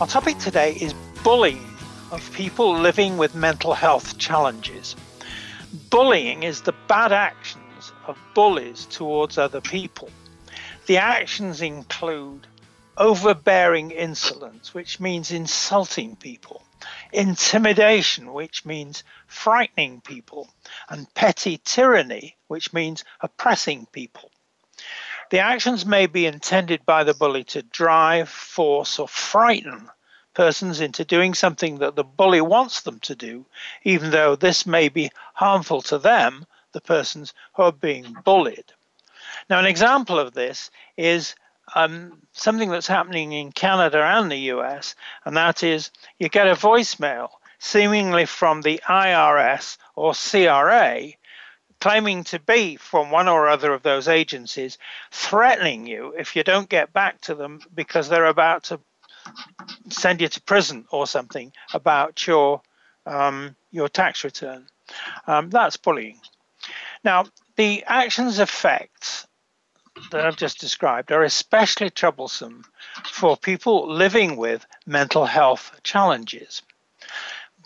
Our topic today is bullying of people living with mental health challenges. Bullying is the bad actions of bullies towards other people. The actions include overbearing insolence, which means insulting people, intimidation, which means frightening people, and petty tyranny, which means oppressing people. The actions may be intended by the bully to drive, force, or frighten persons into doing something that the bully wants them to do, even though this may be harmful to them, the persons who are being bullied. Now, an example of this is um, something that's happening in Canada and the US, and that is you get a voicemail seemingly from the IRS or CRA claiming to be from one or other of those agencies, threatening you if you don't get back to them because they're about to send you to prison or something about your um, your tax return. Um, that's bullying. Now, the actions effects that I've just described are especially troublesome for people living with mental health challenges.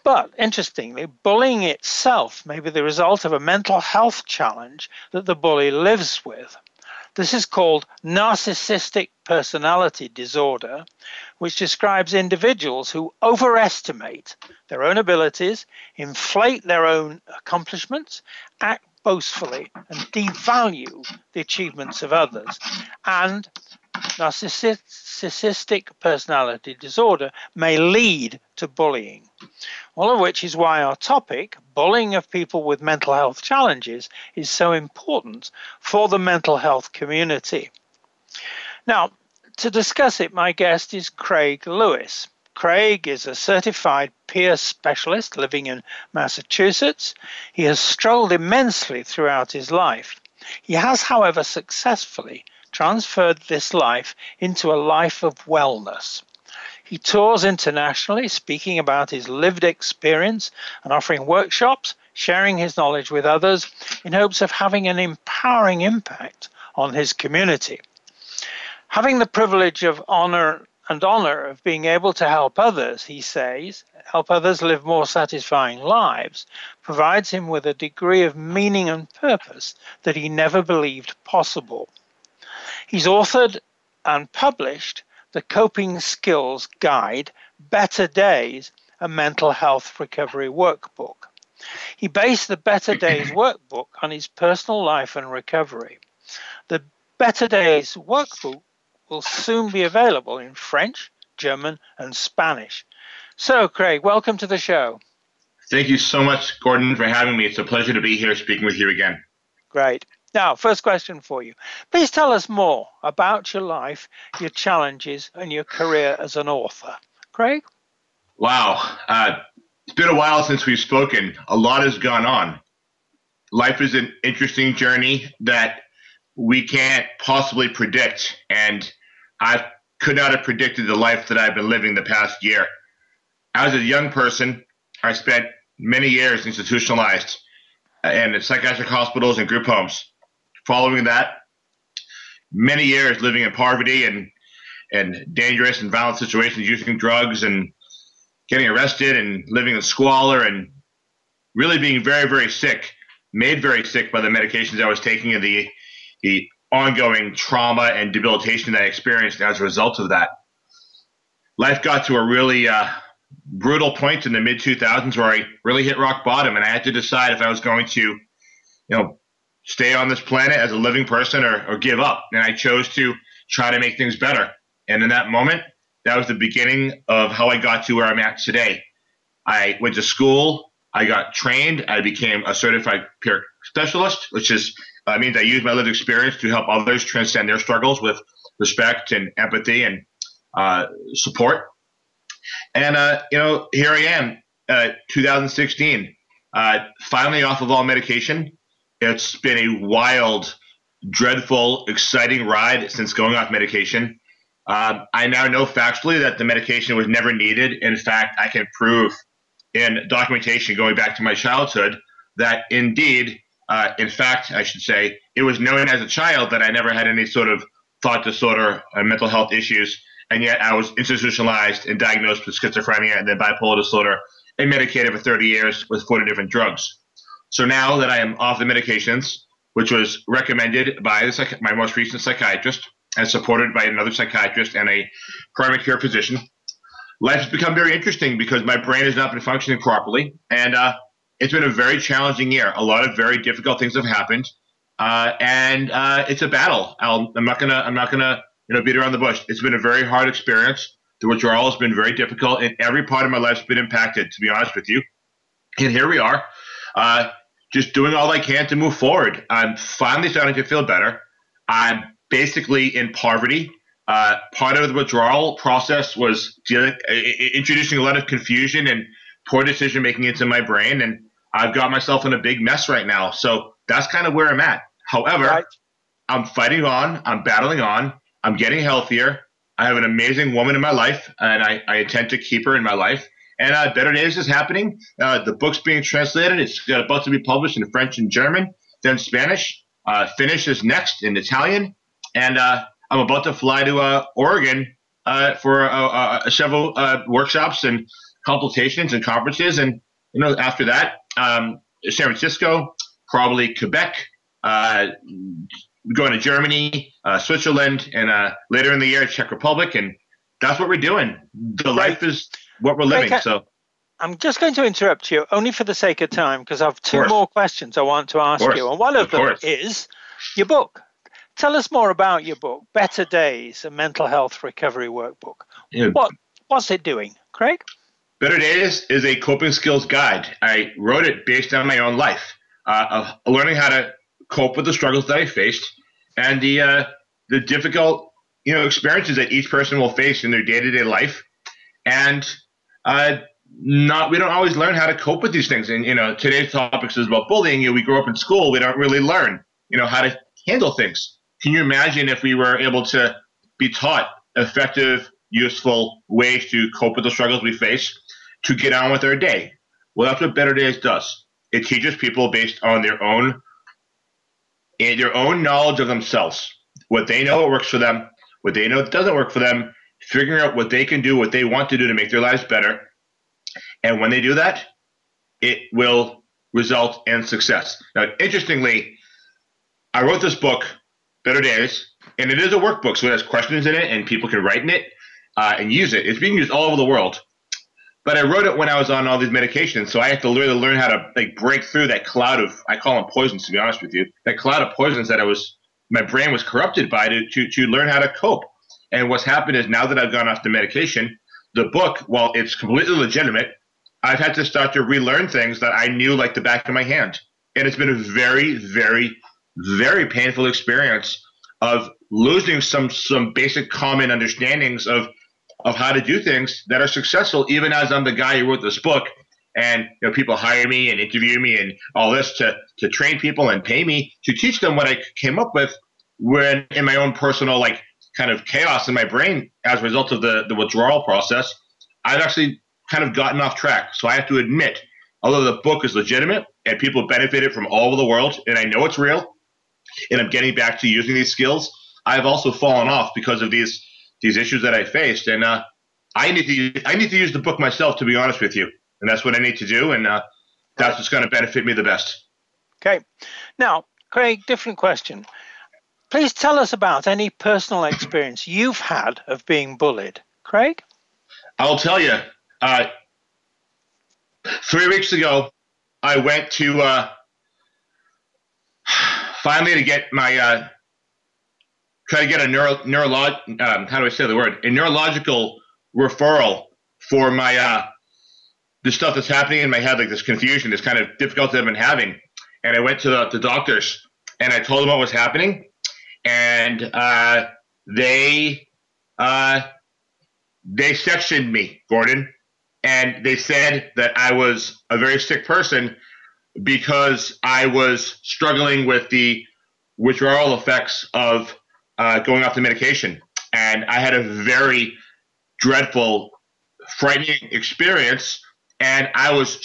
But interestingly, bullying itself may be the result of a mental health challenge that the bully lives with. This is called narcissistic personality disorder, which describes individuals who overestimate their own abilities, inflate their own accomplishments, act boastfully, and devalue the achievements of others, and narcissistic personality disorder may lead to bullying. All of which is why our topic, bullying of people with mental health challenges, is so important for the mental health community. Now, to discuss it, my guest is Craig Lewis. Craig is a certified peer specialist living in Massachusetts. He has struggled immensely throughout his life. He has, however, successfully transferred this life into a life of wellness. He tours internationally, speaking about his lived experience and offering workshops, sharing his knowledge with others in hopes of having an empowering impact on his community. Having the privilege of honor and honor of being able to help others, he says, help others live more satisfying lives, provides him with a degree of meaning and purpose that he never believed possible. He's authored and published the Coping Skills Guide Better Days, a mental health recovery workbook. He based the Better Days workbook on his personal life and recovery. The Better Days workbook will soon be available in French, German, and Spanish. So, Craig, welcome to the show. Thank you so much, Gordon, for having me. It's a pleasure to be here speaking with you again. Great. Now, first question for you. Please tell us more about your life, your challenges, and your career as an author. Craig? Wow. Uh, it's been a while since we've spoken. A lot has gone on. Life is an interesting journey that we can't possibly predict. And I could not have predicted the life that I've been living the past year. As a young person, I spent many years institutionalized in psychiatric hospitals and group homes. Following that, many years living in poverty and and dangerous and violent situations, using drugs and getting arrested and living in squalor and really being very, very sick, made very sick by the medications I was taking and the the ongoing trauma and debilitation that I experienced as a result of that. Life got to a really uh, brutal point in the mid 2000s where I really hit rock bottom, and I had to decide if I was going to, you know, stay on this planet as a living person or, or give up. And I chose to try to make things better. And in that moment, that was the beginning of how I got to where I'm at today. I went to school. I got trained. I became a certified peer specialist, which is uh, means I use my lived experience to help others transcend their struggles with respect and empathy and uh, support. And uh, you know, here I am, uh, 2016, uh, finally off of all medication. It's been a wild, dreadful, exciting ride since going off medication. Um, I now know factually that the medication was never needed. In fact, I can prove in documentation going back to my childhood that indeed, uh, in fact, I should say, it was known as a child that I never had any sort of thought disorder or mental health issues. And yet I was institutionalized and diagnosed with schizophrenia and then bipolar disorder and medicated for 30 years with 40 different drugs. So now that I am off the medications, which was recommended by psych- my most recent psychiatrist and supported by another psychiatrist and a primary care physician, life has become very interesting because my brain has not been functioning properly. And uh, it's been a very challenging year. A lot of very difficult things have happened. Uh, and uh, it's a battle. i am not gonna. I'm not gonna. You know, beat around the bush. It's been a very hard experience. The withdrawal has been very difficult, and every part of my life's been impacted. To be honest with you, and here we are. Uh, just doing all I can to move forward. I'm finally starting to feel better. I'm basically in poverty. Uh, part of the withdrawal process was dealing, introducing a lot of confusion and poor decision making into my brain, and I've got myself in a big mess right now. So that's kind of where I'm at. However, right. I'm fighting on. I'm battling on. I'm getting healthier. I have an amazing woman in my life, and I, I intend to keep her in my life. And uh, Better Days is happening. Uh, the book's being translated. It's about to be published in French and German, then Spanish. Uh, Finnish is next in Italian. And uh, I'm about to fly to uh, Oregon uh, for several workshops and consultations and conferences. And you know, after that, um, San Francisco, probably Quebec, going to Germany, Switzerland, and later in the year, Czech Republic. And that's what we're doing. The life is what we're living. so I'm just going to interrupt you only for the sake of time because I have two more questions I want to ask you. And one of, of them course. is your book. Tell us more about your book, Better Days, a mental health recovery workbook. Yeah. What what's it doing, Craig? Better Days is a coping skills guide. I wrote it based on my own life, uh, of learning how to cope with the struggles that I faced and the uh, the difficult you know experiences that each person will face in their day to day life, and uh, not we don't always learn how to cope with these things. And you know, today's topic is about bullying. You know, we grow up in school, we don't really learn, you know, how to handle things. Can you imagine if we were able to be taught effective, useful ways to cope with the struggles we face, to get on with our day? Well, that's what Better Days does. It teaches people based on their own and their own knowledge of themselves, what they know works for them, what they know doesn't work for them, figuring out what they can do, what they want to do to make their lives better. And when they do that, it will result in success. Now, interestingly, I wrote this book, Better Days, and it is a workbook, so it has questions in it, and people can write in it uh, and use it. It's being used all over the world. But I wrote it when I was on all these medications, so I had to really learn how to like break through that cloud of I call them poisons to be honest with you, that cloud of poisons that I was my brain was corrupted by to to, to learn how to cope. And what's happened is now that I've gone off the medication, the book, while it's completely legitimate, I've had to start to relearn things that I knew like the back of my hand. And it's been a very, very, very painful experience of losing some some basic common understandings of of how to do things that are successful, even as I'm the guy who wrote this book. And you know, people hire me and interview me and all this to to train people and pay me to teach them what I came up with when in my own personal like kind of chaos in my brain as a result of the, the withdrawal process, I've actually kind of gotten off track. So I have to admit, although the book is legitimate and people benefited from all over the world, and I know it's real, and I'm getting back to using these skills, I've also fallen off because of these these issues that I faced, and uh, I need to use, I need to use the book myself to be honest with you, and that's what I need to do. And uh, that's what's going to benefit me the best. Okay. Now, Craig, different question. Please tell us about any personal experience you've had of being bullied. Craig? I'll tell you. Uh, three weeks ago, I went to uh, finally to get my uh, try to get a neuro neurolog um, how do I say the word a neurological referral for my uh, this stuff that's happening in my head, like this confusion, this kind of difficulty I've been having. And I went to the, the doctors and I told them what was happening, and uh, they uh, they sectioned me, Gordon, and they said that I was a very sick person because I was struggling with the withdrawal effects of uh, going off the medication, and I had a very dreadful, frightening experience, and I was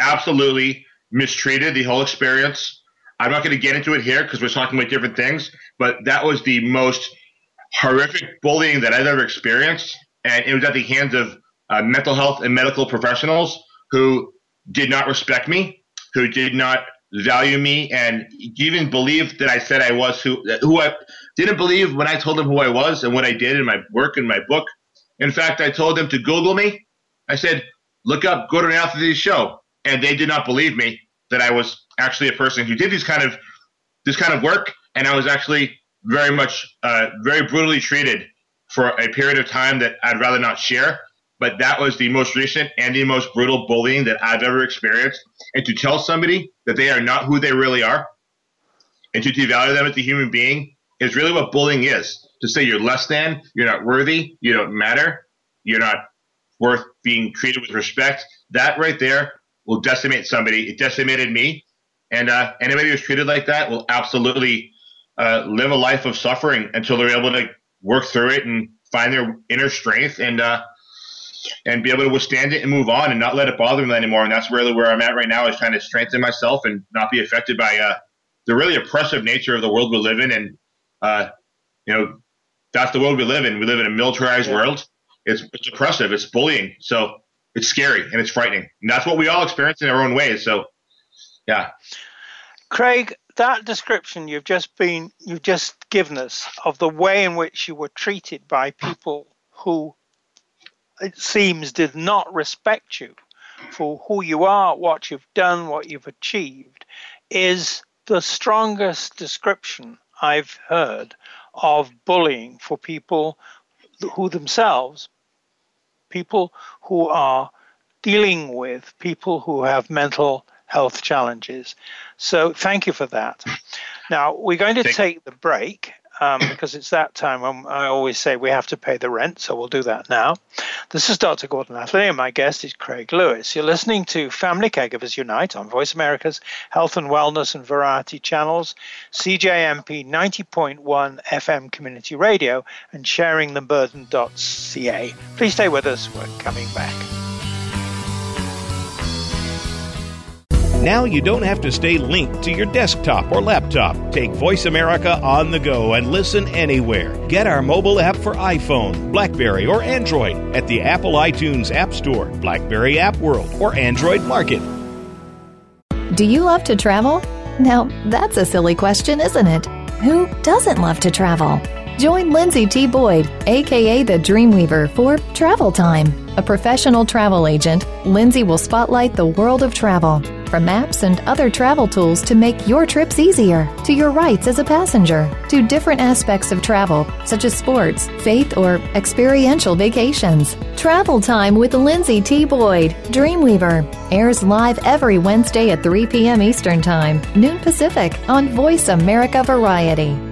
absolutely mistreated the whole experience. I'm not going to get into it here because we're talking about different things, but that was the most horrific bullying that I've ever experienced. And it was at the hands of uh, mental health and medical professionals who did not respect me, who did not value me, and even believed that I said I was who who I didn't believe when I told them who I was and what I did in my work in my book. In fact, I told them to Google me. I said, "Look up go Gordon Atherley's show," and they did not believe me that I was actually a person who did these kind of this kind of work, and I was actually very much uh, very brutally treated for a period of time that I'd rather not share. But that was the most recent and the most brutal bullying that I've ever experienced. And to tell somebody that they are not who they really are, and to devalue them as a human being, is really what bullying is. To say you're less than, you're not worthy, you don't matter, you're not worth being treated with respect. That right there will decimate somebody. It decimated me. And uh, anybody who's treated like that will absolutely uh, live a life of suffering until they're able to work through it and find their inner strength and uh, and be able to withstand it and move on and not let it bother them anymore. And that's really where I'm at right now is trying to strengthen myself and not be affected by uh, the really oppressive nature of the world we live in. And uh, you know, that's the world we live in. We live in a militarized yeah. world. It's it's oppressive. It's bullying. So it's scary and it's frightening. And that's what we all experience in our own ways. So, yeah. Craig, that description you've just been you've just given us of the way in which you were treated by people who it seems did not respect you for who you are, what you've done, what you've achieved is the strongest description I've heard of bullying for people who themselves people who are dealing with people who have mental health challenges. So thank you for that. Now we're going to take the break um, because it's that time when I always say we have to pay the rent, so we'll do that now. This is Dr. Gordon Atherley, and my guest is Craig Lewis. You're listening to Family Caregivers Unite on Voice America's Health and Wellness and Variety channels, CJMP 90.1 FM Community Radio, and sharingtheburden.ca. Please stay with us. We're coming back. Now you don't have to stay linked to your desktop or laptop. Take Voice America on the go and listen anywhere. Get our mobile app for iPhone, Blackberry, or Android at the Apple iTunes App Store, Blackberry App World, or Android Market. Do you love to travel? Now, that's a silly question, isn't it? Who doesn't love to travel? Join Lindsay T. Boyd, aka the Dreamweaver, for Travel Time. A professional travel agent, Lindsay will spotlight the world of travel, from maps and other travel tools to make your trips easier, to your rights as a passenger, to different aspects of travel, such as sports, faith, or experiential vacations. Travel Time with Lindsay T. Boyd, Dreamweaver, airs live every Wednesday at 3 p.m. Eastern Time, noon Pacific, on Voice America Variety.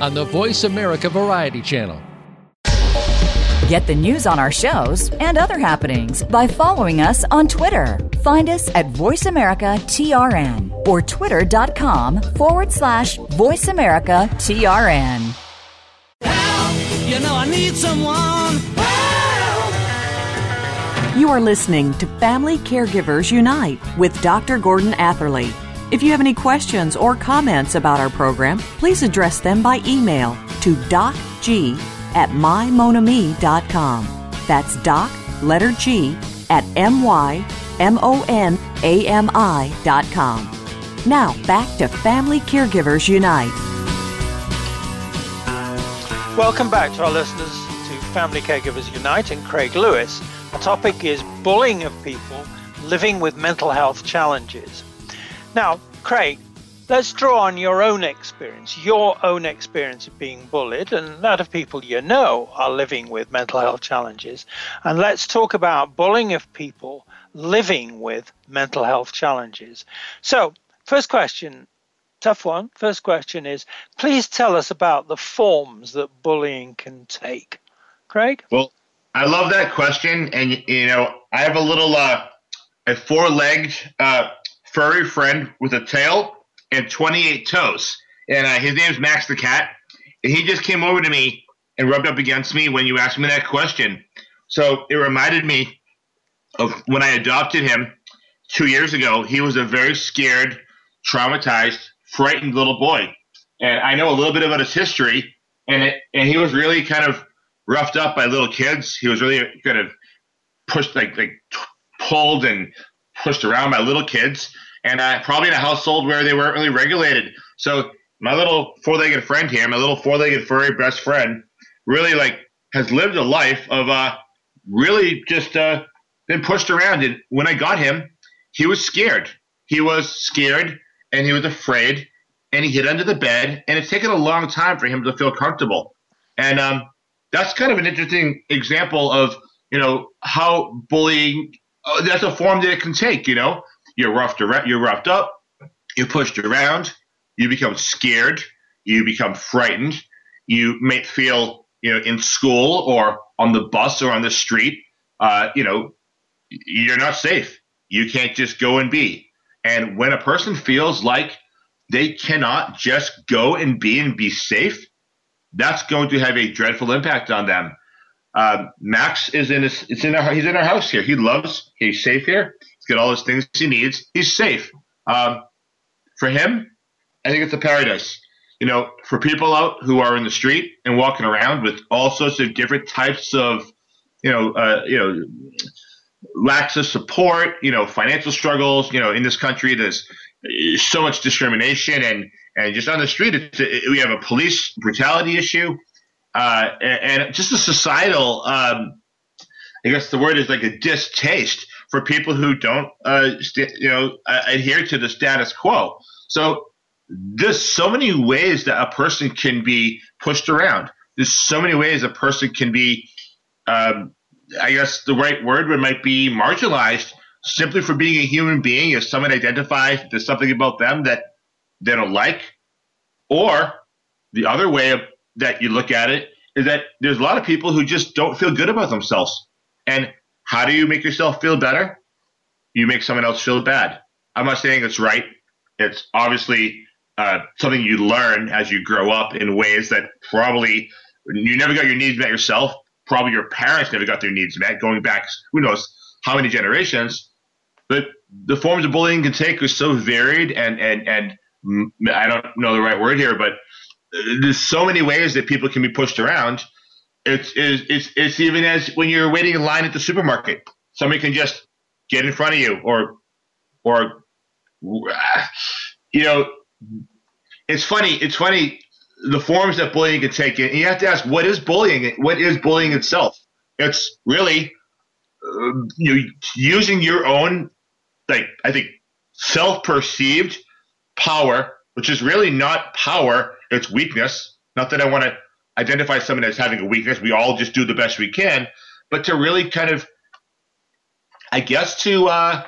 on the Voice America Variety Channel. Get the news on our shows and other happenings by following us on Twitter. Find us at VoiceAmericaTRN or twitter.com forward slash VoiceAmericaTRN. Help! You know I need someone. Help! You are listening to Family Caregivers Unite with Dr. Gordon Atherley. If you have any questions or comments about our program, please address them by email to docg at mymonami.com. That's doc, letter G, at M-Y-M-O-N-A-M-I.com. Now, back to Family Caregivers Unite. Welcome back to our listeners to Family Caregivers Unite and Craig Lewis. Our topic is bullying of people living with mental health challenges. Now, Craig, let's draw on your own experience, your own experience of being bullied, and that of people you know are living with mental health challenges. And let's talk about bullying of people living with mental health challenges. So, first question, tough one. First question is please tell us about the forms that bullying can take. Craig? Well, I love that question. And, you know, I have a little, uh, a four legged, uh, furry friend with a tail and 28 toes. And uh, his name's Max the cat. And he just came over to me and rubbed up against me when you asked me that question. So it reminded me of when I adopted him two years ago. He was a very scared, traumatized, frightened little boy. And I know a little bit about his history. And, it, and he was really kind of roughed up by little kids. He was really kind of pushed, like, like pulled and pushed around by little kids and uh, probably in a household where they weren't really regulated. So my little four-legged friend here, my little four-legged furry best friend, really like has lived a life of uh, really just uh, been pushed around. And when I got him, he was scared. He was scared and he was afraid, and he hid under the bed. And it's taken a long time for him to feel comfortable. And um, that's kind of an interesting example of you know how bullying. Uh, that's a form that it can take. You know, you're roughed around, you're roughed up, you're pushed around, you become scared, you become frightened, you may feel, you know, in school or on the bus or on the street, uh, you know, you're not safe. You can't just go and be. And when a person feels like they cannot just go and be and be safe, that's going to have a dreadful impact on them. Uh, Max is in his, it's in he's in our house here. He loves, he's safe here. He's got all his things he needs. He's safe. Um, for him, I think it's a paradise. You know, for people out who are in the street and walking around with all sorts of different types of, you know, uh, you know, lacks of support, you know, financial struggles. You know, in this country, there's so much discrimination and and just on the street, it, we have a police brutality issue uh, and, just a societal, um, I guess the word is like a distaste for people who don't, uh, st- you know, uh, adhere to the status quo. So there's so many ways that a person can be pushed around. There's so many ways a person can be, um, I guess the right word would might be marginalized simply for being a human being. If someone identifies there's something about them that they don't like, or the other way of that you look at it is that there's a lot of people who just don't feel good about themselves. And how do you make yourself feel better? You make someone else feel bad. I'm not saying it's right. It's obviously uh, something you learn as you grow up in ways that probably you never got your needs met yourself. Probably your parents never got their needs met, going back who knows how many generations. But the forms of bullying can take are so varied and and and I don't know the right word here, but there's so many ways that people can be pushed around. It's, it's, it's, it's even as when you're waiting in line at the supermarket, somebody can just get in front of you or, or, you know, it's funny. It's funny the forms that bullying can take. And you have to ask, what is bullying? What is bullying itself? It's really uh, you know, using your own, like I think, self-perceived power, which is really not power it's weakness. Not that I want to identify someone as having a weakness. We all just do the best we can, but to really kind of, I guess, to uh,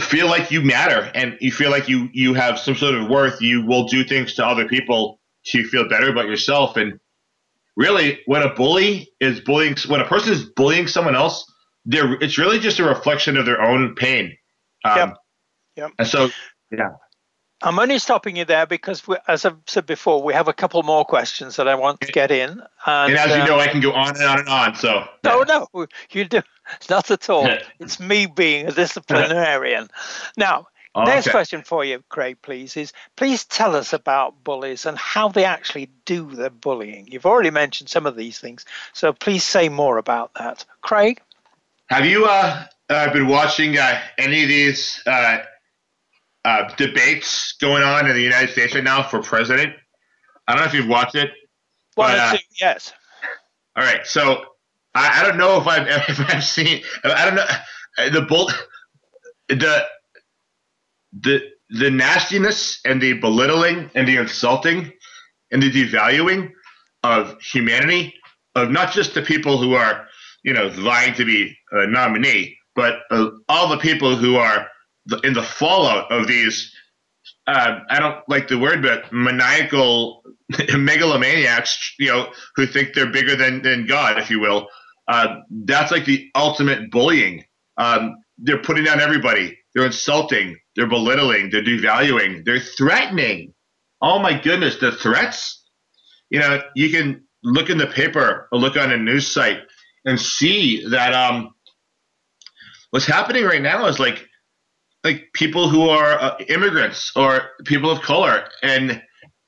feel like you matter and you feel like you you have some sort of worth. You will do things to other people to feel better about yourself. And really, when a bully is bullying, when a person is bullying someone else, they're, it's really just a reflection of their own pain. Um, Yep. Yep. And so, yeah. I'm only stopping you there because, we, as I've said before, we have a couple more questions that I want to get in. And, And as you uh, know, I can go on and on and on. So, No, no, you do not at all. It's me being a disciplinarian. Now, Oh, next okay. question for you, Craig, please, is please tell us about bullies and how they actually do their bullying. You've already mentioned some of these things, so please say more about that. Craig? Have you uh, uh, been watching uh, any of these uh, uh, debates going on in the United States right now for president? I don't know if you've watched it. One But, uh, yes. All right, so I, I don't know if I've if I've seen I don't know uh, the bull the the the nastiness and the belittling and the insulting and the devaluing of humanity of not just the people who are you know vying to be a nominee, but uh, all the people who are in the fallout of these. Uh, I don't like the word, but maniacal megalomaniacs, you know, who think they're bigger than, than God, if you will. Uh, that's like the ultimate bullying. Um, they're putting down everybody. They're insulting. They're belittling. They're devaluing. They're threatening. Oh my goodness, the threats. You know, you can look in the paper or look on a news site and see that um, what's happening right now is like like people who are uh, immigrants or people of color and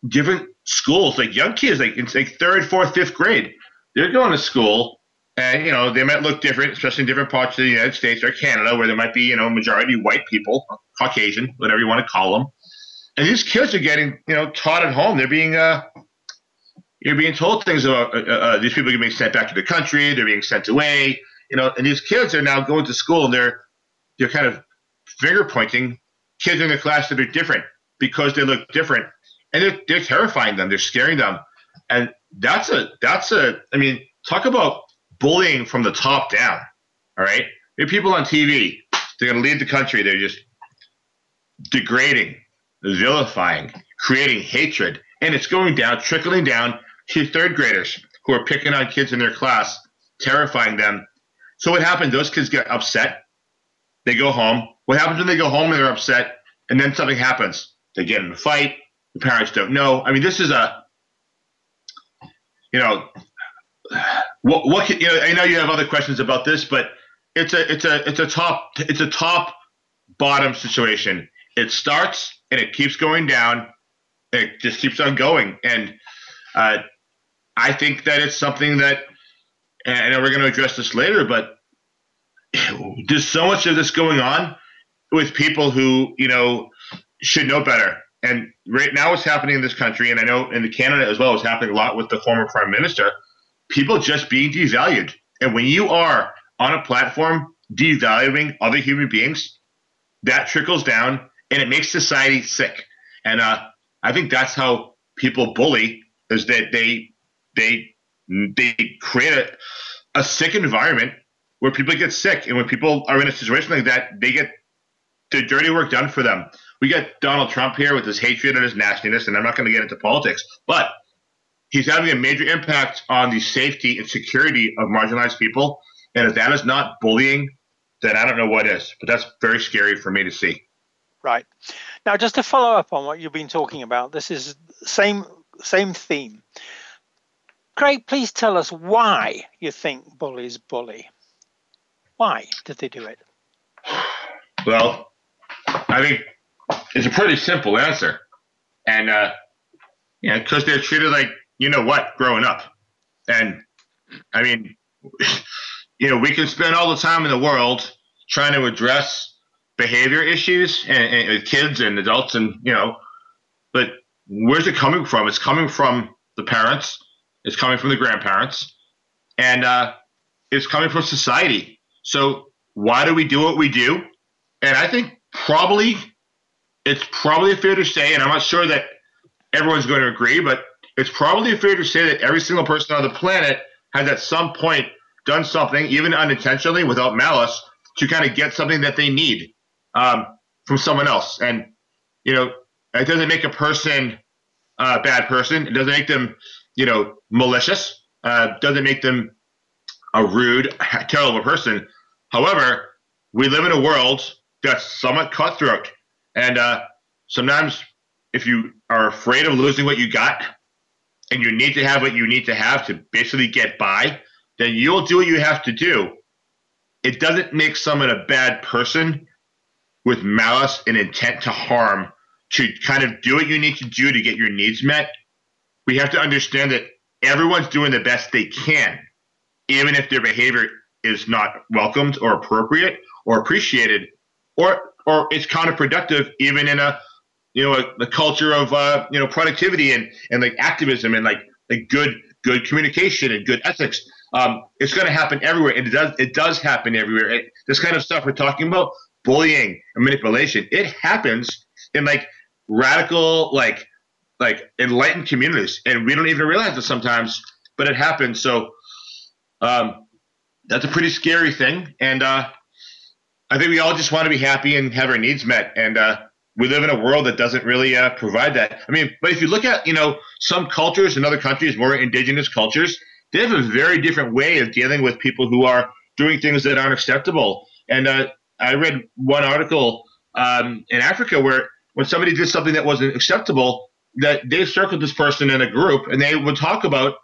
different schools, like young kids, like it's like third, fourth, fifth grade, they're going to school, and you know they might look different, especially in different parts of the United States or Canada, where there might be you know majority white people, Caucasian, whatever you want to call them, and these kids are getting you know taught at home. They're being uh, you're being told things about uh, uh, these people are being sent back to the country, they're being sent away, you know, and these kids are now going to school and they're they're kind of finger pointing kids in the class that are different because they look different. And they're, they're terrifying them. They're scaring them. And that's a that's a i mean talk about bullying from the top down all right? There are people on tv they're going to lead the country. They're just degrading vilifying creating hatred. And it's going down trickling down to third graders who are picking on kids in their class terrifying them. So what happens those kids get upset they go home. What happens when they go home and they're upset and then something happens? They get in a fight. The parents don't know. I mean, this is a, you know, what what can, you know? I know you have other questions about this, but it's a it's a it's a top it's a top bottom situation. It starts and it keeps going down. It just keeps on going, and uh, I think that it's something that, and I know we're going to address this later, but there's so much of this going on with people who you know should know better. And right now, what's happening in this country, and I know in the Canada as well, is happening a lot with the former prime minister. People just being devalued, and when you are on a platform devaluing other human beings, that trickles down and it makes society sick. And uh, I think that's how people bully is that they they they create a, a sick environment where people get sick, and when people are in a situation like that, they get the dirty work done for them. We got Donald Trump here with his hatred and his nastiness, and I'm not going to get into politics, but he's having a major impact on the safety and security of marginalized people. And if that is not bullying, then I don't know what is. But that's very scary for me to see. Right. Now, just to follow up on what you've been talking about, this is same same theme. Craig, please tell us why you think bullies bully. Why did they do it? Well, I think it's a pretty simple answer, and uh, yeah, because they're treated like you know what growing up, and I mean, you know, we can spend all the time in the world trying to address behavior issues and, and with kids and adults, and you know, but where's it coming from? It's coming from the parents. It's coming from the grandparents, and uh, it's coming from society. So why do we do what we do? And I think probably it's probably fair to say, and I'm not sure that everyone's going to agree, but it's probably fair to say that every single person on the planet has at some point done something, even unintentionally, without malice, to kind of get something that they need um, from someone else. And you know, it doesn't make a person a bad person. It doesn't make them, you know, malicious. uh, doesn't make them a rude, terrible person. However, we live in a world that's somewhat cutthroat, and uh, sometimes if you are afraid of losing what you got, and you need to have what you need to have to basically get by, then you'll do what you have to do. It doesn't make someone a bad person with malice and intent to harm to kind of do what you need to do to get your needs met. We have to understand that everyone's doing the best they can, even if their behavior is not welcomed or appropriate or appreciated, or or it's counterproductive even in a you know, a, the culture of uh, you know productivity and and like activism and like like good good communication and good ethics. Um, it's going to happen everywhere, and it does it does happen everywhere. It, this kind of stuff we're talking about, bullying and manipulation, it happens in like radical like like enlightened communities, and we don't even realize it sometimes, but it happens. So um, that's a pretty scary thing, and uh, I think we all just want to be happy and have our needs met, and uh, we live in a world that doesn't really uh, provide that. I mean, but if you look at you know some cultures in other countries, more indigenous cultures, they have a very different way of dealing with people who are doing things that aren't acceptable. And uh, I read one article um, in Africa where when somebody did something that wasn't acceptable, that they circled this person in a group and they would talk about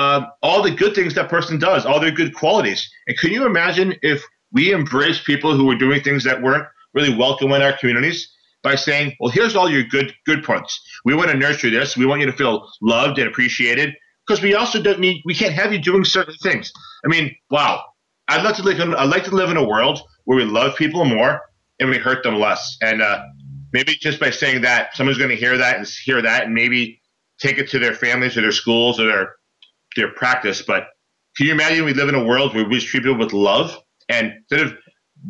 uh, all the good things that person does, all their good qualities. And can you imagine if we embrace people who were doing things that weren't really welcome in our communities? by saying, well, here's all your good good points. We want to nurture this. We want you to feel loved and appreciated because we also don't need we can't have you doing certain things. I mean, wow. I'd like to live in I'd like to live in a world where we love people more and we hurt them less. And uh, maybe just by saying that, someone's going to hear that and hear that and maybe take it to their families or their schools or their their practice. But can you imagine we live in a world where we treat people with love and instead of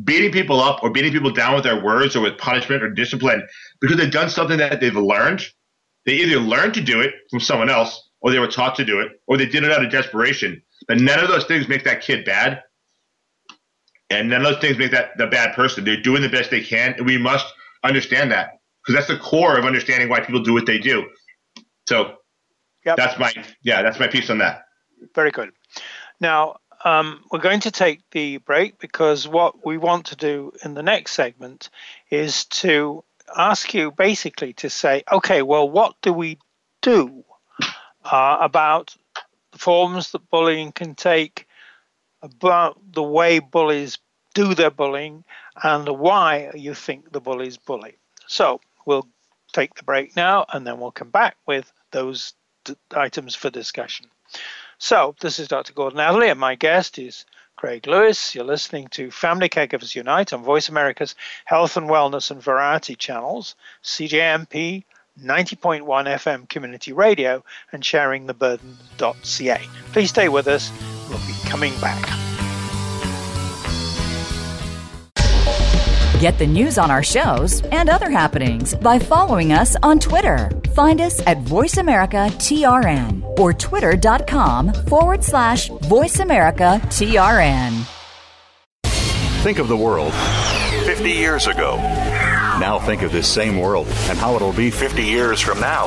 beating people up or beating people down with our words or with punishment or discipline because they've done something that they've learned. They either learned to do it from someone else or they were taught to do it or they did it out of desperation. But none of those things make that kid bad. And none of those things make that the bad person. They're doing the best they can. And we must understand that because that's the core of understanding why people do what they do. So yep. that's my, yeah, that's my piece on that. Very good. Now, um, we're going to take the break because what we want to do in the next segment is to ask you basically to say, okay, well, what do we do uh, about the forms that bullying can take, about the way bullies do their bullying, and why you think the bullies bully? So we'll take the break now and then we'll come back with those items for discussion. So, this is Dr. Gordon Atherley, and my guest is Craig Lewis. You're listening to Family Caregivers Unite on Voice America's Health and Wellness and Variety channels, CJMP 90.1 FM Community Radio, and sharingtheburden.ca. Please stay with us. We'll be coming back. Get the news on our shows and other happenings by following us on Twitter. Find us at VoiceAmericaTRN or twitter.com forward slash VoiceAmericaTRN. Think of the world 50 years ago. Now think of this same world and how it'll be 50 years from now.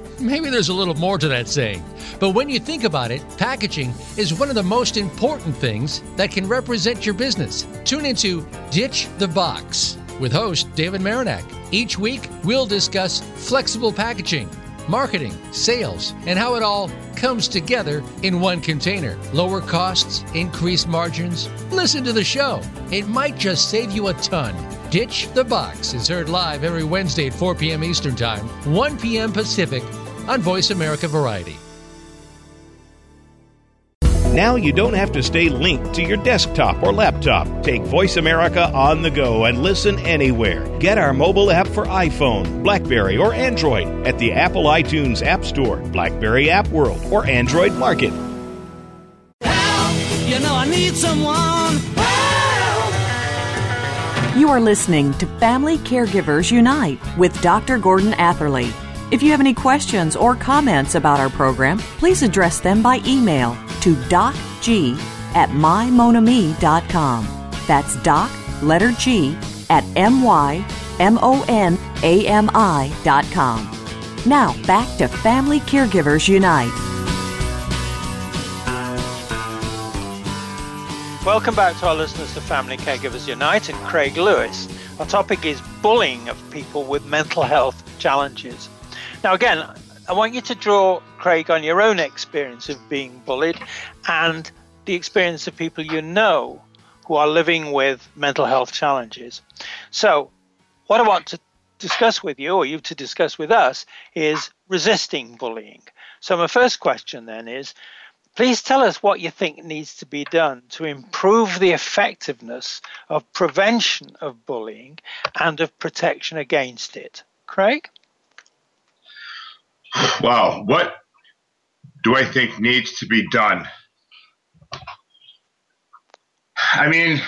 maybe there's a little more to that saying. But when you think about it, packaging is one of the most important things that can represent your business. Tune into Ditch the Box with host David Marinak. Each week, we'll discuss flexible packaging, marketing, sales, and how it all comes together in one container. Lower costs, increased margins. Listen to the show. It might just save you a ton. Ditch the Box is heard live every Wednesday at 4 p.m. Eastern Time, 1 p.m. Pacific on Voice America Variety. Now you don't have to stay linked to your desktop or laptop. Take Voice America on the go and listen anywhere. Get our mobile app for iPhone, Blackberry, or Android at the Apple iTunes App Store, Blackberry App World, or Android Market. You know I need someone. Help! You are listening to Family Caregivers Unite with Dr. Gordon Atherley. If you have any questions or comments about our program, please address them by email to docg at mymonami.com. That's doc, letter G, at m-y-m-o-n-a-m-i.com. Now, back to Family Caregivers Unite. Welcome back to our listeners to Family Caregivers Unite and Craig Lewis. Our topic is bullying of people with mental health challenges. Now, again, I want you to draw, Craig, on your own experience of being bullied and the experience of people you know who are living with mental health challenges. So, what I want to discuss with you, or you to discuss with us, is resisting bullying. So, my first question then is please tell us what you think needs to be done to improve the effectiveness of prevention of bullying and of protection against it. Craig? Wow, what do I think needs to be done? I mean,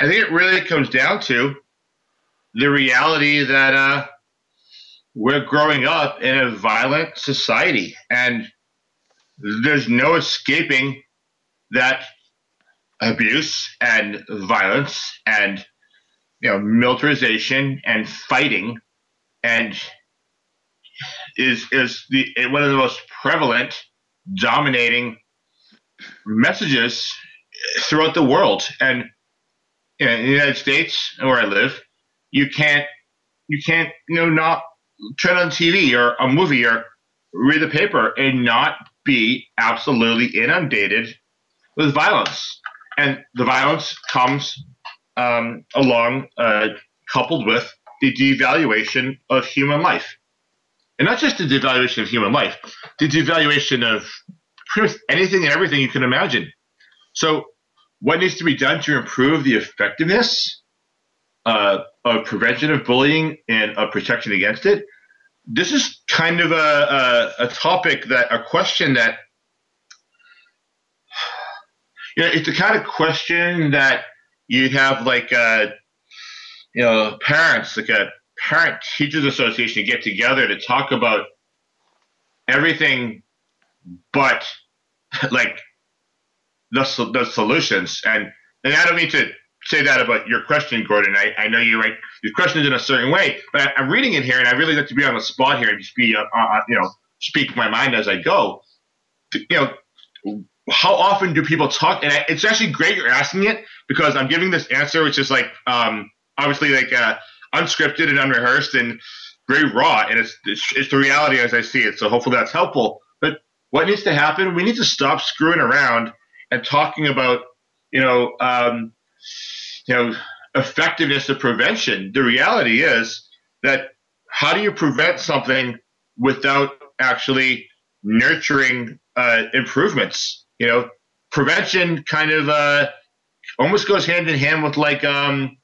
I think it really comes down to the reality that uh, we're growing up in a violent society, and there's no escaping that abuse and violence and you know militarization and fighting and is is the one of the most prevalent dominating messages throughout the world and in the United States where I live you can't you can't you know not turn on TV or a movie or read the paper and not be absolutely inundated with violence. And the violence comes um, along, uh, coupled with the devaluation of human life. And not just the devaluation of human life, the devaluation of pretty much anything and everything you can imagine. So, what needs to be done to improve the effectiveness uh, of prevention of bullying and of protection against it? this is kind of a, a, a topic that a question that you know it's the kind of question that you'd have like uh, you know parents like a parent teachers association to get together to talk about everything but like the, the solutions and and I don't mean to say that about your question, Gordon. I, I know you write your questions in a certain way, but I, am reading it here, and I really like to be on the spot here and just be, uh, uh, you know, speak my mind as I go. You know, how often do people talk? And I, it's actually great you're asking it because I'm giving this answer, which is like, um, obviously like uh, unscripted and unrehearsed and very raw, and it's, it's it's the reality as I see it. So hopefully that's helpful. But what needs to happen? We need to stop screwing around and talking about, you know. Um, you know, effectiveness of prevention. The reality is that how do you prevent something without actually nurturing uh, improvements? You know, prevention kind of uh, almost goes hand in hand with like um,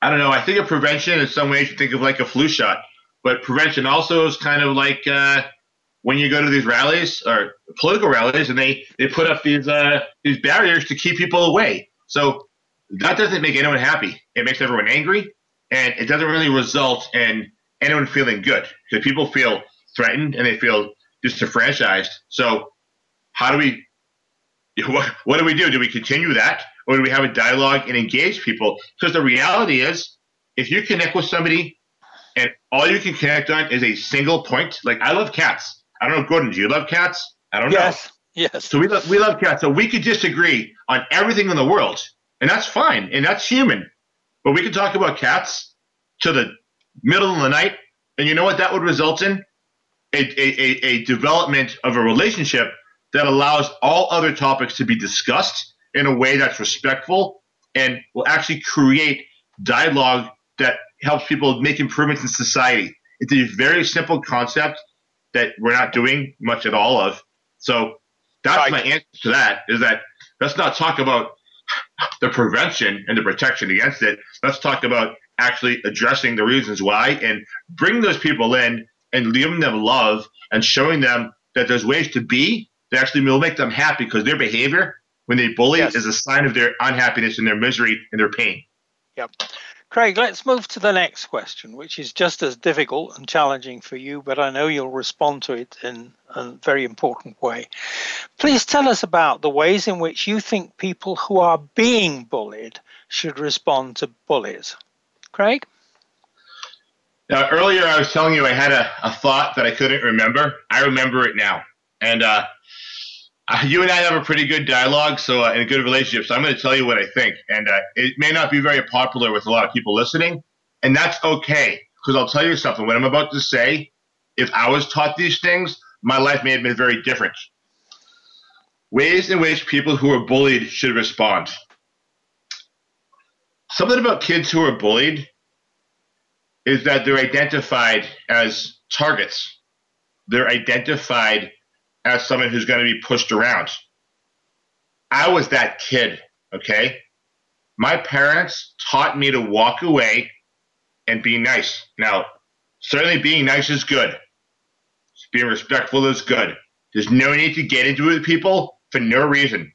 I don't know. I think of prevention in some ways you think of like a flu shot, but prevention also is kind of like uh, when you go to these rallies or political rallies and they they put up these uh, these barriers to keep people away. So that doesn't make anyone happy. It makes everyone angry, and it doesn't really result in anyone feeling good because people feel threatened and they feel disenfranchised. So, how do we? What, what do we do? Do we continue that, or do we have a dialogue and engage people? Because the reality is, if you connect with somebody, and all you can connect on is a single point, like I love cats. I don't know, Gordon, do you love cats? I don't yes. know. Yes. Yes. So we love we love cats. So we could disagree on everything in the world, and that's fine, and that's human. But we can talk about cats to the middle of the night, and you know what that would result in? A, a, a, development of a relationship that allows all other topics to be discussed in a way that's respectful and will actually create dialogue that helps people make improvements in society. It's a very simple concept that we're not doing much at all of. So that's right. my answer to that is that let's not talk about the prevention and the protection against it. Let's talk about actually addressing the reasons why and bring those people in and giving them love and showing them that there's ways to be that actually will make them happy because their behavior when they bully Yes. is a sign of their unhappiness and their misery and their pain. Yep. Craig, let's move to the next question, which is just as difficult and challenging for you, but I know you'll respond to it in a very important way. Please tell us about the ways in which you think people who are being bullied should respond to bullies. Craig? Now, earlier I was telling you I had a, a thought that I couldn't remember. I remember it now. And uh, uh, you and I have a pretty good dialogue, so uh, and a good relationship. So I'm going to tell you what I think, and uh, it may not be very popular with a lot of people listening, and that's okay. Because I'll tell you something. What I'm about to say, if I was taught these things, my life may have been very different. Ways in which people who are bullied should respond. Something about kids who are bullied is that they're identified as targets. They're identified as someone who's going to be pushed around. I was that kid, okay? My parents taught me to walk away and be nice. Now, certainly being nice is good. Being respectful is good. There's no need to get into it with people for no reason.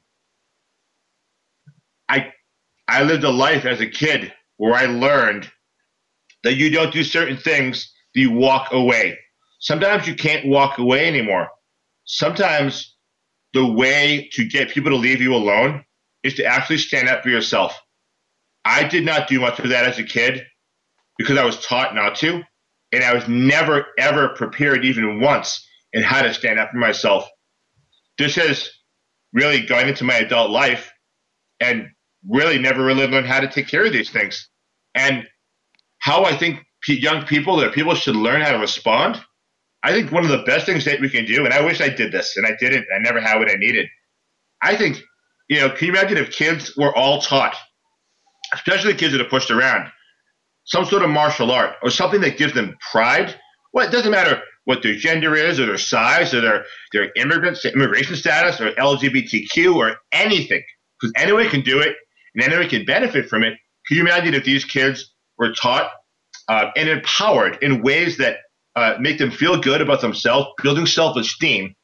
I I lived a life as a kid where I learned that you don't do certain things, you walk away. Sometimes you can't walk away anymore. Sometimes the way to get people to leave you alone is to actually stand up for yourself. I did not do much of that as a kid because I was taught not to. And I was never, ever prepared, even once, in how to stand up for myself. This has really gone into my adult life and really never really learned how to take care of these things. And how I think young people that people should learn how to respond. I think one of the best things that we can do, and I wish I did this, and I didn't. I never had what I needed. I think, you know, can you imagine if kids were all taught, especially kids that are pushed around, some sort of martial art or something that gives them pride? Well, it doesn't matter what their gender is or their size or their their immigrant immigration status or LGBTQ or anything, because anyone can do it and anyone can benefit from it. Can you imagine if these kids were taught uh, and empowered in ways that uh, make them feel good about themselves, building self esteem,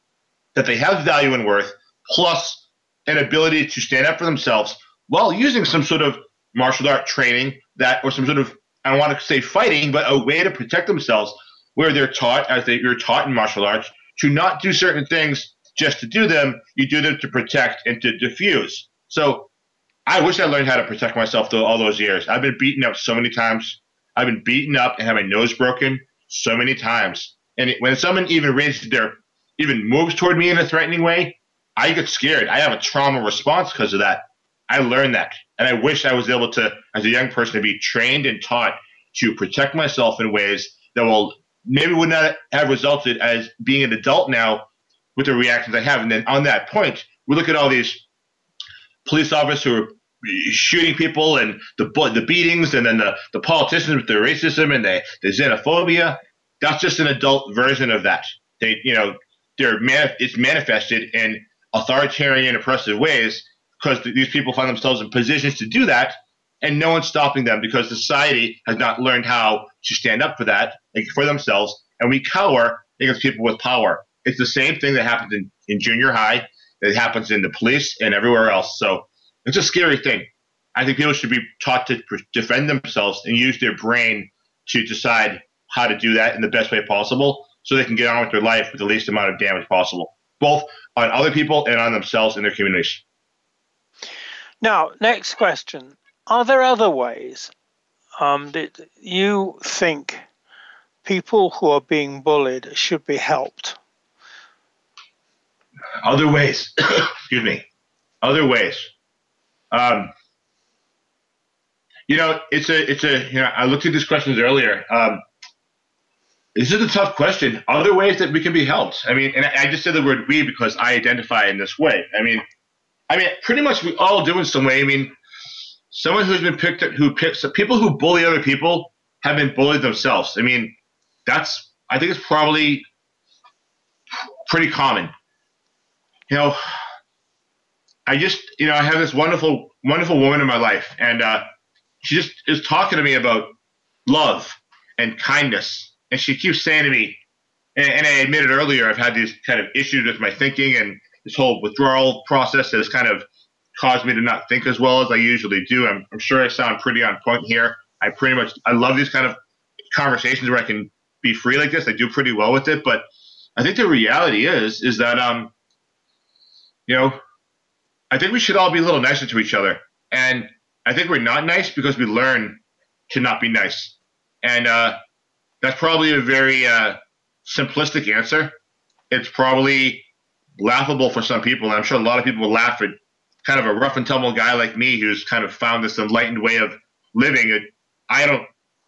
that they have value and worth, plus an ability to stand up for themselves while using some sort of martial art training that, or some sort of, I don't want to say fighting, but a way to protect themselves where they're taught, as they, you're taught in martial arts, to not do certain things just to do them. You do them to protect and to diffuse. So I wish I learned how to protect myself through all those years. I've been beaten up so many times. I've been beaten up and had my nose broken so many times. And when someone even raises their, even moves toward me in a threatening way, I get scared. I have a trauma response because of that. I learned that. And I wish I was able to, as a young person, to be trained and taught to protect myself in ways that will maybe would not have resulted as being an adult now with the reactions I have. And then on that point, we look at all these police officers who are shooting people and the the beatings and then the, the politicians with their racism and the, the xenophobia. That's just an adult version of that. They, you know, they're man, it's manifested in authoritarian, oppressive ways because these people find themselves in positions to do that, and no one's stopping them because society has not learned how to stand up for that like, for themselves, and we cower against people with power. It's the same thing that happens in, in junior high, that happens in the police and everywhere else. So it's a scary thing. I think people should be taught to defend themselves and use their brain to decide how to do that in the best way possible so they can get on with their life with the least amount of damage possible, both on other people and on themselves and their communities. Now, next question. Are there other ways um, that you think people who are being bullied should be helped? Other ways, excuse me, other ways. Um, you know, it's a, it's a, you know, I looked at these questions earlier. Um, this is a tough question. Other ways that we can be helped. I mean, and I just said the word we because I identify in this way. I mean, I mean, pretty much we all do in some way. I mean, someone who's been picked up, who picks people who bully other people have been bullied themselves. I mean, that's, I think it's probably pretty common. You know, I just, you know, I have this wonderful, wonderful woman in my life, and uh, she just is talking to me about love and kindness, and she keeps saying to me, and, and I admitted earlier, I've had these kind of issues with my thinking and this whole withdrawal process has kind of caused me to not think as well as I usually do. I'm, I'm sure I sound pretty on point here. I pretty much I love these kind of conversations where I can be free like this. I do pretty well with it, but I think the reality is is that um you know I think we should all be a little nicer to each other. And I think we're not nice because we learn to not be nice. And uh, that's probably a very uh, simplistic answer. It's probably laughable for some people. And I'm sure a lot of people will laugh at kind of a rough and tumble guy like me who's kind of found this enlightened way of living. I don't,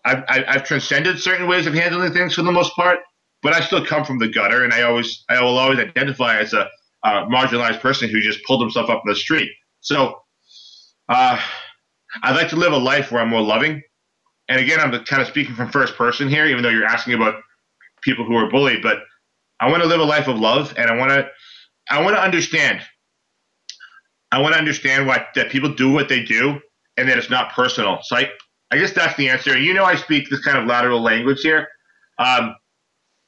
I've, I've transcended certain ways of handling things for the most part, but I still come from the gutter, and I always, I will always identify as a, a marginalized person who just pulled himself up in the street. So, uh, I'd like to live a life where I'm more loving. And again, I'm kind of speaking from first person here, even though you're asking about people who are bullied. But I want to live a life of love, and I want to, I want to understand. I want to understand why that people do what they do, and that it's not personal. So I, I guess that's the answer. And you know, I speak this kind of lateral language here. Um,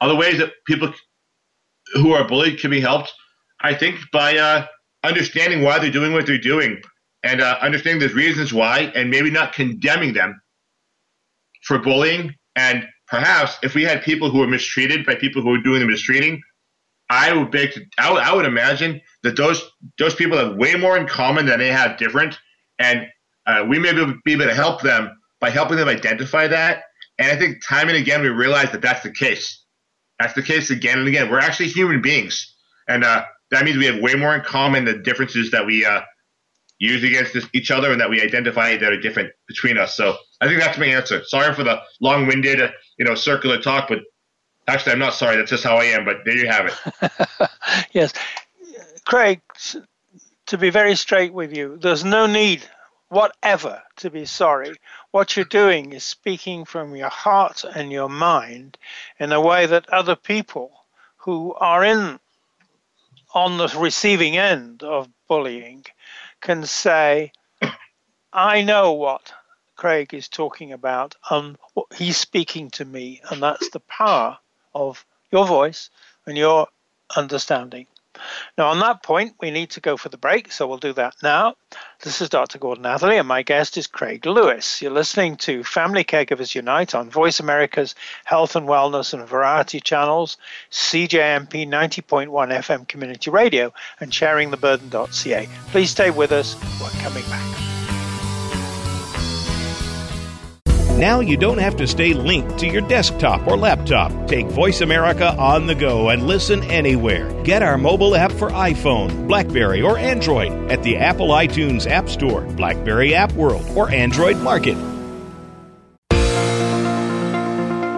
other ways that people who are bullied can be helped, I think, by uh, understanding why they're doing what they're doing and uh, understanding the reasons why, and maybe not condemning them for bullying. And perhaps if we had people who were mistreated by people who were doing the mistreating, I would beg to, I would, I would imagine that those those people have way more in common than they have different, and uh, we may be able to help them by helping them identify that. And I think time and again we realize that that's the case. That's the case again and again. We're actually human beings, and uh, that means we have way more in common the differences that we uh, use against this, each other and that we identify that are different between us. So I think that's my answer. Sorry for the long-winded, you know, circular talk, but actually I'm not sorry. That's just how I am. But there you have it. yes, Craig. To be very straight with you, there's no need whatever to be sorry. What you're doing is speaking from your heart and your mind in a way that other people who are in on the receiving end of bullying can say, I know what Craig is talking about, um, and he's speaking to me, and that's the power of your voice and your understanding. Now, on that point, we need to go for the break, so we'll do that now. This is Dr. Gordon Atherley, and my guest is Craig Lewis. You're listening to Family Caregivers Unite on Voice America's Health and Wellness and Variety channels, CJMP 90.1 FM Community Radio, and sharingtheburden.ca. Please stay with us. We're coming back. Now you don't have to stay linked to your desktop or laptop. Take Voice America on the go and listen anywhere. Get our mobile app for iPhone, Blackberry, or Android at the Apple iTunes App Store, Blackberry App World, or Android Market.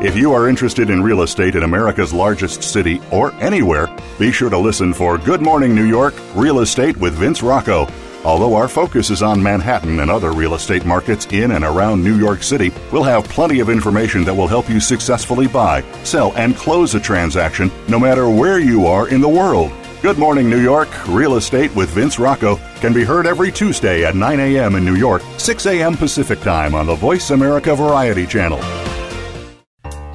If you are interested in real estate in America's largest city or anywhere, be sure to listen for Good Morning New York Real Estate with Vince Rocco Although our focus is on Manhattan and other real estate markets in and around New York City, we'll have plenty of information that will help you successfully buy, sell, and close a transaction no matter where you are in the world. Good Morning New York Real Estate with Vince Rocco can be heard every Tuesday at 9 a.m. in New York, 6 a.m. Pacific Time on the Voice America Variety Channel.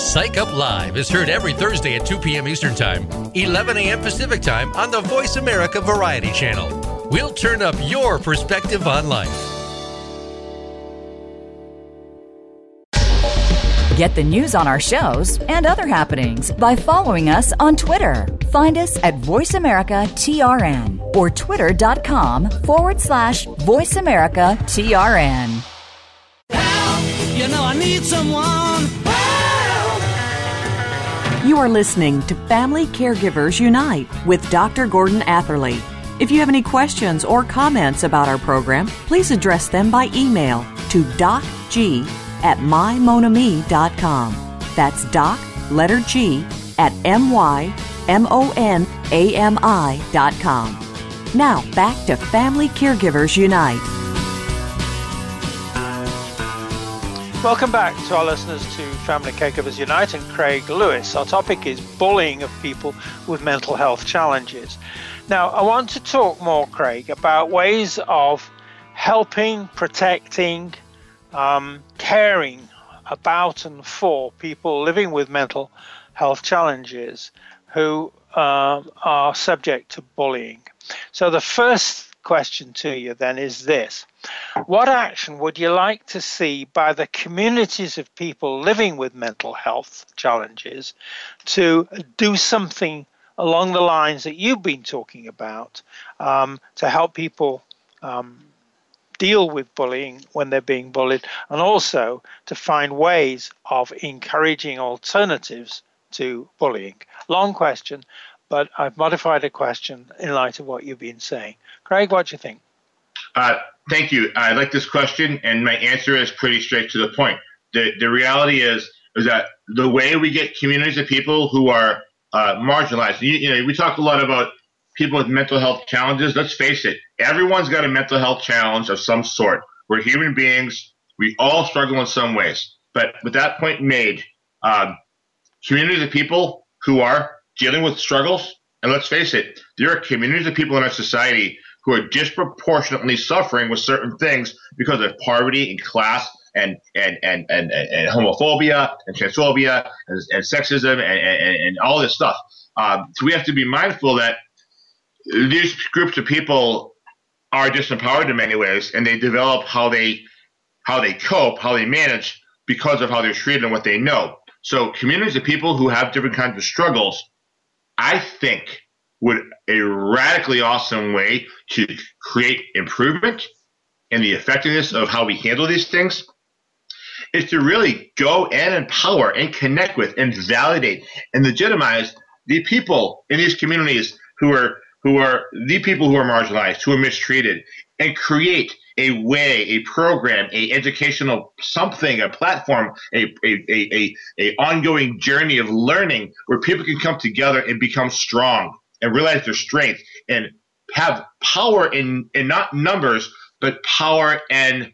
Psych Up Live is heard every Thursday at 2 p.m. Eastern Time, 11 a.m. Pacific Time on the Voice America Variety Channel. We'll turn up your perspective on life. Get the news on our shows and other happenings by following us on Twitter. Find us at VoiceAmericaTRN or twitter.com forward slash VoiceAmericaTRN. Help! You know I need someone you are listening to Family Caregivers Unite with Dr. Gordon Atherley. If you have any questions or comments about our program, please address them by email to docg at mymonami.com. That's doc, letter G, at m-y-m-o-n-a-m-i.com. Now, back to Family Caregivers Unite. Welcome back to our listeners to Family Caregivers Unite and Craig Lewis. Our topic is bullying of people with mental health challenges. Now, I want to talk more, Craig, about ways of helping, protecting, um, caring about and for people living with mental health challenges who uh, are subject to bullying. So, the first question to you then is this What action would you like to see by the communities of people living with mental health challenges to do something along the lines that you've been talking about um, to help people? Um, deal with bullying when they're being bullied, and also to find ways of encouraging alternatives to bullying. Long question, but I've modified a question in light of what you've been saying. Craig, what do you think? Uh, thank you. I like this question, and my answer is pretty straight to the point. The, the reality is is that the way we get communities of people who are uh, marginalized, you, you know, we talk a lot about people with mental health challenges. Let's face it, everyone's got a mental health challenge of some sort. We're human beings. We all struggle in some ways. But with that point made, um, communities of people who are dealing with struggles, and let's face it, there are communities of people in our society who are disproportionately suffering with certain things because of poverty and class and and and and, and homophobia and transphobia and, and sexism and, and, and, all this stuff. Um, so we have to be mindful that these groups of people are disempowered in many ways, and they develop how they how they cope, how they manage because of how they're treated and what they know. So communities of people who have different kinds of struggles, I think would a radically awesome way to create improvement in the effectiveness of how we handle these things is to really go and empower and connect with and validate and legitimize the people in these communities who are who are the people who are marginalized, who are mistreated, and create a way, a program, a educational something, a platform, a, a, a, a ongoing journey of learning where people can come together and become strong and realize their strength and have power in, in not numbers, but power and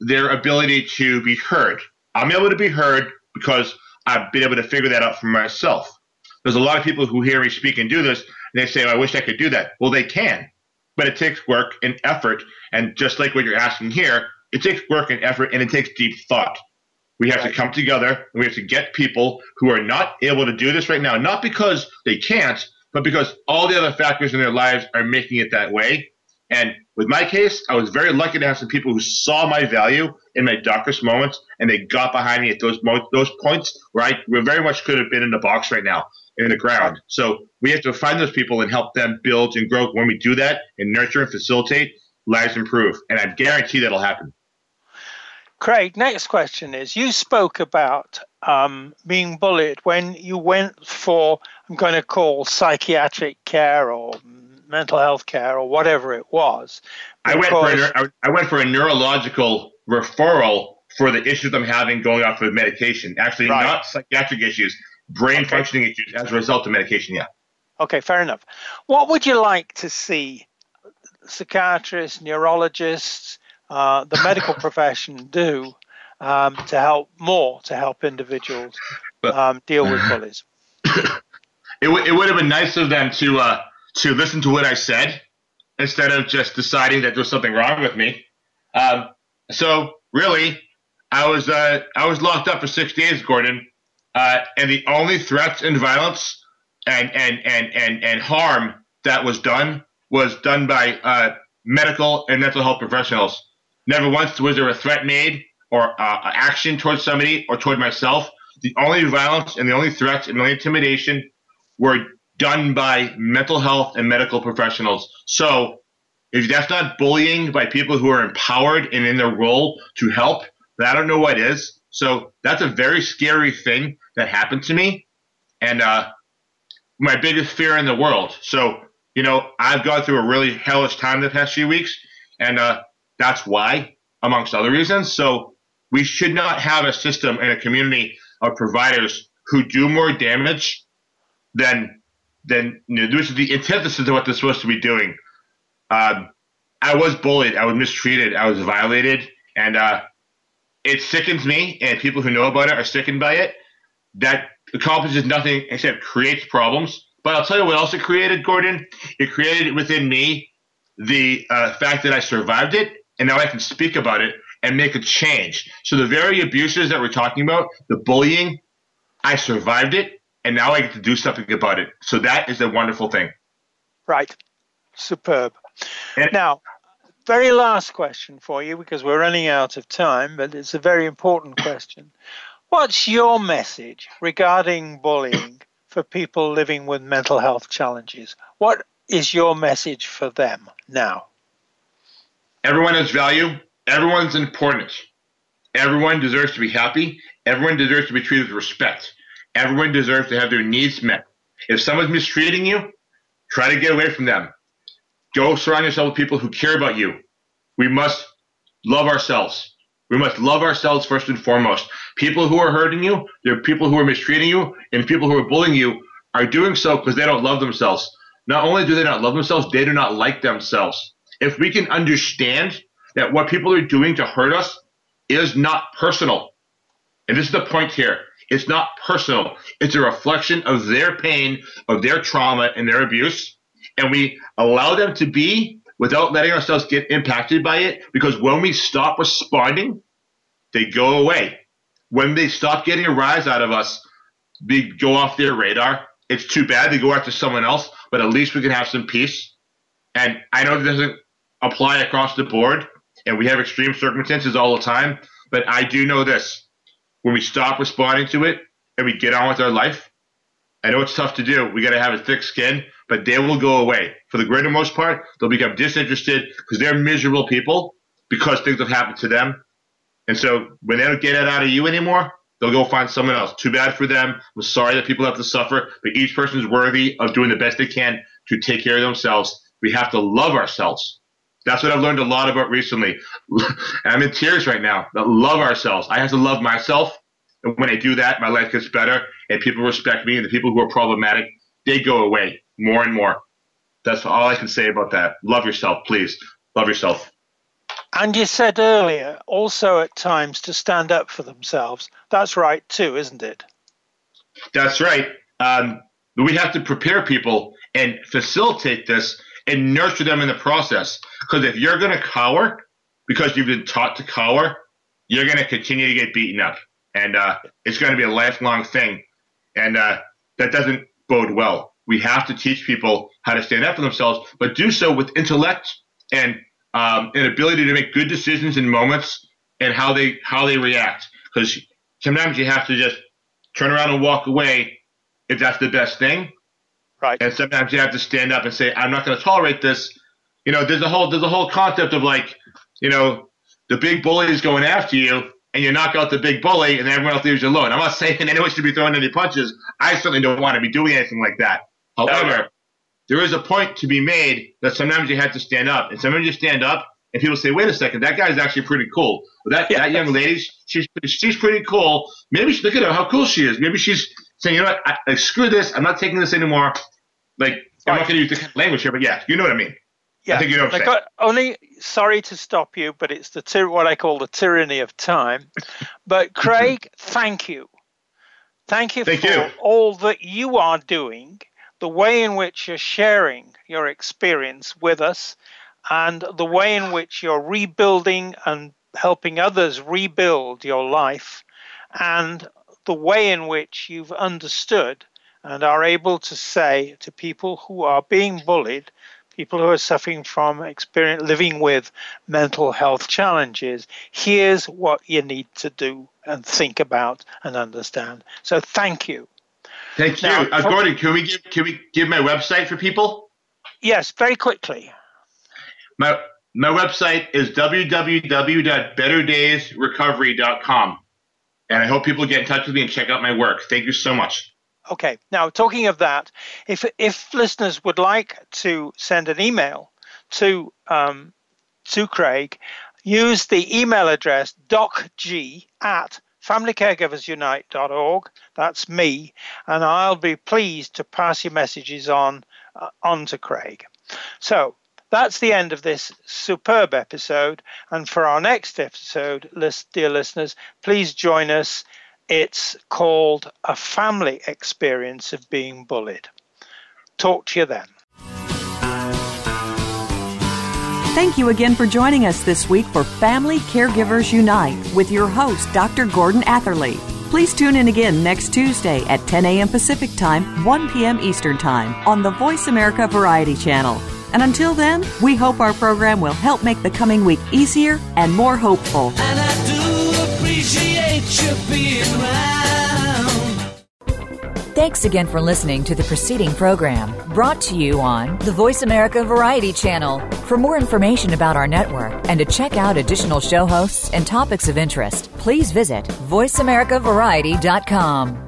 their ability to be heard. I'm able to be heard because I've been able to figure that out for myself. There's a lot of people who hear me speak and do this, and they say, oh, I wish I could do that. Well, they can, but it takes work and effort. And just like what you're asking here, it takes work and effort and it takes deep thought. We have right. to come together and we have to get people who are not able to do this right now, not because they can't, but because all the other factors in their lives are making it that way. And with my case, I was very lucky to have some people who saw my value in my darkest moments, and they got behind me at those mo- those points where I very much could have been in the box right now in the ground. So we have to find those people and help them build and grow. When we do that and nurture and facilitate, lives improve. And I guarantee that'll happen. Craig, next question is you spoke about um, being bullied when you went for, I'm going to call psychiatric care or mental health care or whatever it was. I went, for a, I went for a neurological referral for the issues I'm having going off of medication. Actually, right. not psychiatric issues, brain okay. functioning issues as a result of medication. Yeah. Okay, fair enough. What would you like to see psychiatrists, neurologists, uh, the medical profession do um, to help more to help individuals um, deal with bullies? It, w- it would have been nice of them to uh, to listen to what I said instead of just deciding that there's something wrong with me. Um, so really, I was uh, I was locked up for six days, Gordon, uh, and the only threats and violence and and and and and harm that was done was done by uh, medical and mental health professionals. Never once was there a threat made or uh, action towards somebody or toward myself. The only violence and the only threats and the only intimidation were done by mental health and medical professionals. So if that's not bullying by people who are empowered and in their role to help, then I don't know what is. So that's a very scary thing that happened to me. And uh, my biggest fear in the world. So, you know, I've gone through a really hellish time the past few weeks. And uh, that's why, amongst other reasons. So we should not have a system and a community of providers who do more damage than then you know, this is the antithesis of what they're supposed to be doing. Um, I was bullied. I was mistreated. I was violated, and uh, it sickens me, and people who know about it are sickened by it. That accomplishes nothing except creates problems. But I'll tell you what else it created, Gordon. It created within me the uh, fact that I survived it, and now I can speak about it and make a change. So the very abuses that we're talking about, the bullying, I survived it, and now I get to do something about it. So that is a wonderful thing. Right. Superb. And now, very last question for you because we're running out of time, but it's a very important question. What's your message regarding bullying for people living with mental health challenges? What is your message for them now? Everyone has value. Everyone's important. Everyone deserves to be happy. Everyone deserves to be treated with respect. Everyone deserves to have their needs met. If someone's mistreating you, try to get away from them. Go surround yourself with people who care about you. We must love ourselves. We must love ourselves first and foremost. People who are hurting you, there are people who are mistreating you, and people who are bullying you are doing so because they don't love themselves. Not only do they not love themselves, they do not like themselves. If we can understand that what people are doing to hurt us is not personal, and this is the point here, it's not personal. It's a reflection of their pain, of their trauma, and their abuse and we allow them to be without letting ourselves get impacted by it because when we stop responding, they go away. When they stop getting a rise out of us, they go off their radar. It's too bad they go after someone else, but at least we can have some peace. And I know it doesn't apply across the board, and we have extreme circumstances all the time, but I do know this. When we stop responding to it and we get on with our life, I know it's tough to do. We got to have a thick skin, but they will go away. For the greater most part, they'll become disinterested because they're miserable people because things have happened to them. And so when they don't get it out of you anymore, they'll go find someone else. Too bad for them. I'm sorry that people have to suffer, but each person is worthy of doing the best they can to take care of themselves. We have to love ourselves. That's what I've learned a lot about recently. I'm in tears right now. Love ourselves. I have to love myself. And when I do that, my life gets better and people respect me and the people who are problematic, they go away more and more. That's all I can say about that. Love yourself, please. Love yourself. And you said earlier also at times to stand up for themselves. That's right too, isn't it? That's right. Um, we have to prepare people and facilitate this and nurture them in the process. Because if you're going to cower because you've been taught to cower, you're going to continue to get beaten up. And uh, it's going to be a lifelong thing. And uh, that doesn't bode well. We have to teach people how to stand up for themselves, but do so with intellect and um, an ability to make good decisions in moments and how they how they react. Because sometimes you have to just turn around and walk away if that's the best thing. Right. And sometimes you have to stand up and say, "I'm not going to tolerate this." You know, there's a whole there's a whole concept of like, you know, the big bully is going after you, and you knock out the big bully, and everyone else leaves you alone. I'm not saying anyone should be throwing any punches. I certainly don't want to be doing anything like that. However, there is a point to be made that sometimes you have to stand up, and sometimes you stand up, and people say, "Wait a second, that guy's actually pretty cool." that yeah. that young lady, she's she's pretty cool. Maybe she, look at her, how cool she is. Maybe she's saying, "You know what? I, screw this. I'm not taking this anymore." Like I'm not going to use the language here, but yeah, you know what I mean. Yeah, I think you know like, uh, only sorry to stop you, but it's the tyr- what I call the tyranny of time. But Craig, thank you, thank you thank for you. all that you are doing the way in which you're sharing your experience with us and the way in which you're rebuilding and helping others rebuild your life and the way in which you've understood and are able to say to people who are being bullied people who are suffering from experience living with mental health challenges here's what you need to do and think about and understand so thank you Thank you, now, uh, Gordon. Can we give can we give my website for people? Yes, very quickly. My my website is www.betterdaysrecovery.com, and I hope people get in touch with me and check out my work. Thank you so much. Okay. Now, talking of that, if if listeners would like to send an email to um, to Craig, use the email address docg at familycaregiversunite.org. That's me, and I'll be pleased to pass your messages on uh, on to Craig. So, That's the end of this superb episode. And for our next episode, dear listeners, please join us. It's called A Family Experience of Being Bullied. Talk to you then. Thank you again for joining us this week for Family Caregivers Unite with your host, Dr. Gordon Atherley. Please tune in again next Tuesday at 10 a.m. Pacific Time, 1 p.m. Eastern Time on the Voice America Variety Channel. And until then, we hope our program will help make the coming week easier and more hopeful. And I do appreciate you being Thanks again for listening to the preceding program brought to you on the Voice America Variety Channel. For more information about our network and to check out additional show hosts and topics of interest, please visit VoiceAmericaVariety.com.